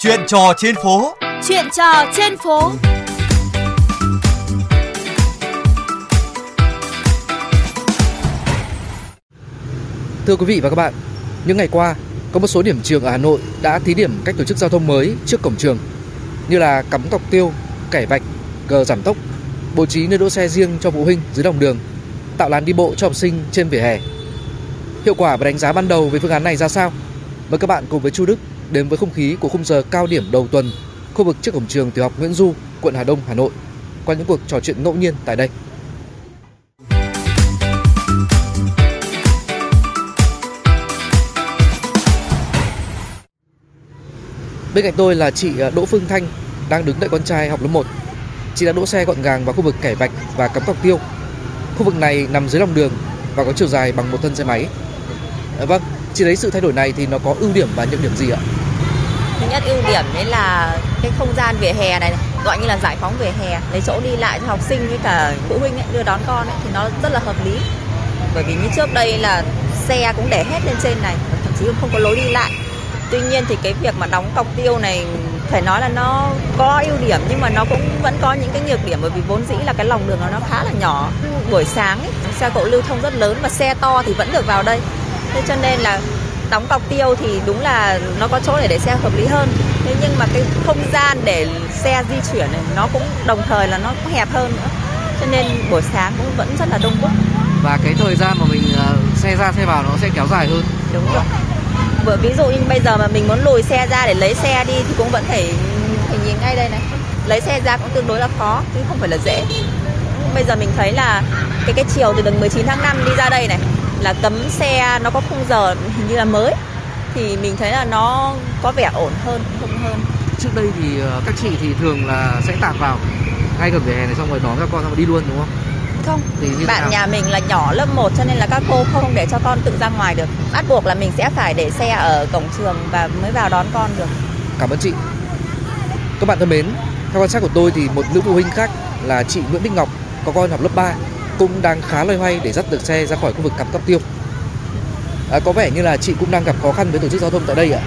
Chuyện trò trên phố. Chuyện trò trên phố. Thưa quý vị và các bạn, những ngày qua, có một số điểm trường ở Hà Nội đã thí điểm cách tổ chức giao thông mới trước cổng trường như là cắm cọc tiêu, cải vạch, gờ giảm tốc, bố trí nơi đỗ xe riêng cho phụ huynh dưới lòng đường, tạo làn đi bộ cho học sinh trên vỉa hè. Hiệu quả và đánh giá ban đầu về phương án này ra sao? Mời các bạn cùng với Chu Đức đến với không khí của khung giờ cao điểm đầu tuần khu vực trước cổng trường tiểu học Nguyễn Du, quận Hà Đông, Hà Nội qua những cuộc trò chuyện ngẫu nhiên tại đây. Bên cạnh tôi là chị à, Đỗ Phương Thanh đang đứng đợi con trai học lớp 1. Chị đã đỗ xe gọn gàng vào khu vực kẻ vạch và cắm cọc tiêu. Khu vực này nằm dưới lòng đường và có chiều dài bằng một thân xe máy. À, vâng, chị thấy sự thay đổi này thì nó có ưu điểm và nhược điểm gì ạ? Thứ nhất ưu điểm đấy là cái không gian vỉa hè này, gọi như là giải phóng vỉa hè, lấy chỗ đi lại cho học sinh với cả phụ huynh ấy, đưa đón con ấy, thì nó rất là hợp lý. Bởi vì như trước đây là xe cũng để hết lên trên này, thậm chí không có lối đi lại. Tuy nhiên thì cái việc mà đóng cọc tiêu này phải nói là nó có ưu điểm nhưng mà nó cũng vẫn có những cái nhược điểm bởi vì vốn dĩ là cái lòng đường nó khá là nhỏ. Buổi sáng ấy, xe cộ lưu thông rất lớn và xe to thì vẫn được vào đây. Thế cho nên là đóng cọc tiêu thì đúng là nó có chỗ để để xe hợp lý hơn. Thế nhưng mà cái không gian để xe di chuyển này nó cũng đồng thời là nó cũng hẹp hơn nữa. Cho nên buổi sáng cũng vẫn rất là đông đúc. Và cái thời gian mà mình uh, xe ra xe vào nó sẽ kéo dài hơn. Đúng rồi. Vừa ví dụ như bây giờ mà mình muốn lùi xe ra để lấy xe đi thì cũng vẫn phải phải nhìn ngay đây này. Lấy xe ra cũng tương đối là khó chứ không phải là dễ. Bây giờ mình thấy là cái cái chiều từ đường 19 tháng 5 đi ra đây này là cấm xe nó có khung giờ hình như là mới thì mình thấy là nó có vẻ ổn hơn không hơn. Trước đây thì ờ, các chị thì thường là sẽ tạt vào ngay gần vỉa hè này xong rồi đón các con xong rồi đi luôn đúng không? Không thì bạn nhà mình là nhỏ lớp 1 cho nên là các cô không để cho con tự ra ngoài được. Bắt buộc là mình sẽ phải để xe ở cổng trường và mới vào đón con được. Cảm ơn chị. Các bạn thân mến theo quan sát của tôi thì một nữ phụ huynh khác là chị Nguyễn Bích Ngọc có con học lớp 3 cũng đang khá loay hoay để dắt được xe ra khỏi khu vực cắm cắp tiêu. À, có vẻ như là chị cũng đang gặp khó khăn với tổ chức giao thông tại đây ạ.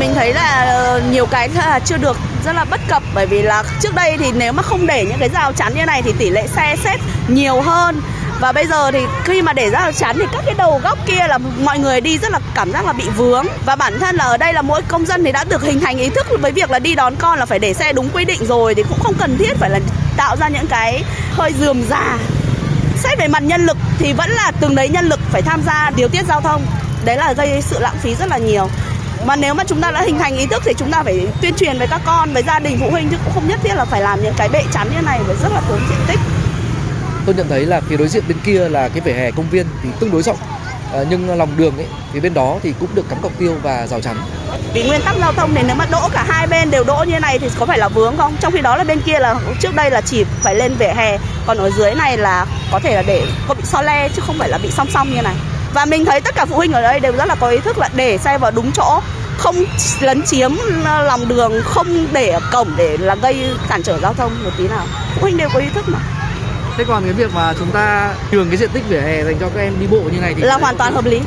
Mình thấy là ờ, nhiều cái là chưa được rất là bất cập bởi vì là trước đây thì nếu mà không để những cái rào chắn như này thì tỷ lệ xe xếp nhiều hơn và bây giờ thì khi mà để rào chắn thì các cái đầu góc kia là mọi người đi rất là cảm giác là bị vướng. Và bản thân là ở đây là mỗi công dân thì đã được hình thành ý thức với việc là đi đón con là phải để xe đúng quy định rồi thì cũng không cần thiết phải là tạo ra những cái hơi dườm già. Xét về mặt nhân lực thì vẫn là từng đấy nhân lực phải tham gia điều tiết giao thông. Đấy là gây sự lãng phí rất là nhiều. Mà nếu mà chúng ta đã hình thành ý thức thì chúng ta phải tuyên truyền với các con, với gia đình, phụ huynh chứ cũng không nhất thiết là phải làm những cái bệ chắn như này và rất là tốn diện tích tôi nhận thấy là phía đối diện bên kia là cái vỉa hè công viên thì tương đối rộng. À, nhưng lòng đường ấy thì bên đó thì cũng được cắm cọc tiêu và rào chắn. Vì nguyên tắc giao thông này nếu mà đỗ cả hai bên đều đỗ như này thì có phải là vướng không? Trong khi đó là bên kia là trước đây là chỉ phải lên vỉa hè còn ở dưới này là có thể là để có bị so le chứ không phải là bị song song như này. Và mình thấy tất cả phụ huynh ở đây đều rất là có ý thức là để xe vào đúng chỗ không lấn chiếm lòng đường không để ở cổng để là gây cản trở giao thông một tí nào. Phụ huynh đều có ý thức mà thế còn cái việc mà chúng ta nhường cái diện tích vỉa hè dành cho các em đi bộ như này thì là hoàn toàn hợp lý.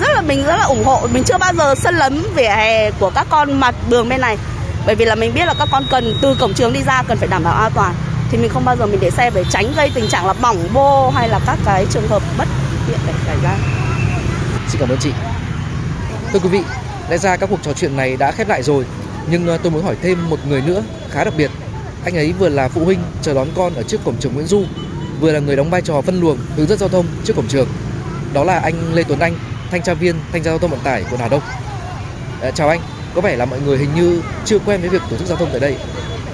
Rất là mình rất là ủng hộ. Mình chưa bao giờ sân lấn vỉa hè của các con mặt đường bên này. Bởi vì là mình biết là các con cần từ cổng trường đi ra cần phải đảm bảo an toàn. Thì mình không bao giờ mình để xe để tránh gây tình trạng là bỏng bô hay là các cái trường hợp bất tiện để xảy ra. Xin cảm ơn chị. Thưa quý vị, lẽ ra các cuộc trò chuyện này đã khép lại rồi, nhưng ờ, tôi muốn hỏi thêm một người nữa khá đặc biệt. Anh ấy vừa là phụ huynh chờ đón con ở trước cổng trường Nguyễn Du, vừa là người đóng vai trò phân luồng, hướng dẫn giao thông trước cổng trường. Đó là anh Lê Tuấn Anh, thanh tra viên thanh tra giao thông vận tải quận Hà Đông. À, chào anh, có vẻ là mọi người hình như chưa quen với việc tổ chức giao thông tại đây.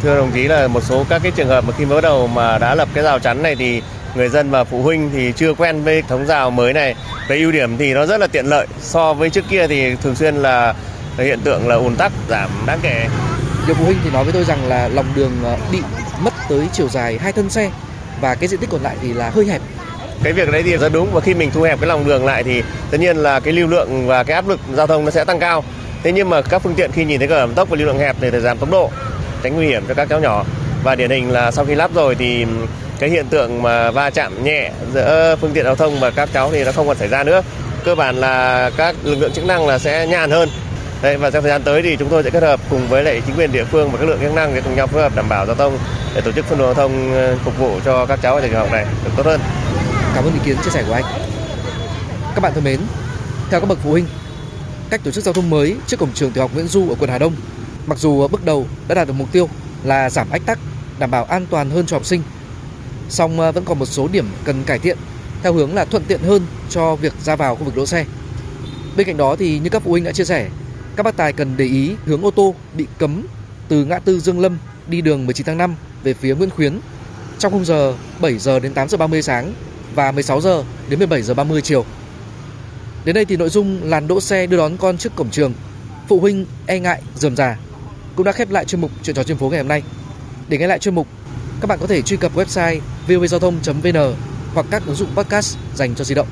Thưa đồng chí là một số các cái trường hợp mà khi mới bắt đầu mà đã lập cái rào chắn này thì người dân và phụ huynh thì chưa quen với thống rào mới này cái ưu điểm thì nó rất là tiện lợi so với trước kia thì thường xuyên là hiện tượng là ùn tắc giảm đáng kể nhiều phụ huynh thì nói với tôi rằng là lòng đường ờ, bị mất tới chiều dài hai thân xe và cái diện tích còn lại thì là hơi hẹp. Cái việc đấy thì rất đúng. Và khi mình thu hẹp cái lòng đường lại thì tất nhiên là cái lưu lượng và cái áp lực giao thông nó sẽ tăng cao. Thế nhưng mà các phương tiện khi nhìn thấy cờ giảm tốc và lưu lượng hẹp thì phải giảm tốc độ, tránh nguy hiểm cho các cháu nhỏ. Và điển hình là sau khi lắp rồi thì cái hiện tượng mà va chạm nhẹ giữa phương tiện giao thông và các cháu thì nó không còn xảy ra nữa. Cơ bản là các lực lượng chức năng là sẽ nhàn hơn. Đấy, và trong thời gian tới thì chúng tôi sẽ kết hợp cùng với lại chính quyền địa phương và các lượng chức năng để cùng nhau phối hợp đảm bảo giao thông để tổ chức phân luồng giao thông ờ, phục vụ cho các cháu ở trường học này được tốt hơn. Cảm ơn ý kiến chia sẻ của anh. Các bạn thân mến, theo các bậc phụ huynh, cách tổ chức giao thông mới trước cổng trường tiểu học Nguyễn Du ở quận Hà Đông, mặc dù bước đầu đã đạt được mục tiêu là giảm ách tắc, đảm bảo an toàn hơn cho học sinh, song ờ, vẫn còn một số điểm cần cải thiện theo hướng là thuận tiện hơn cho việc ra vào khu vực đỗ xe. Bên cạnh đó thì như các phụ huynh đã chia sẻ, các bác tài cần để ý hướng ô tô bị cấm từ ngã tư Dương Lâm đi đường 19 tháng 5 về phía Nguyễn Khuyến trong khung giờ 7 giờ đến 8 giờ 30 sáng và 16 giờ đến 17 giờ 30 chiều. Đến đây thì nội dung làn đỗ xe đưa đón con trước cổng trường, phụ huynh e ngại rườm rà cũng đã khép lại chuyên mục chuyện trò trên phố ngày hôm nay. Để nghe lại chuyên mục, các bạn có thể truy cập website vovgiao thông.vn hoặc các ứng dụng podcast dành cho di động.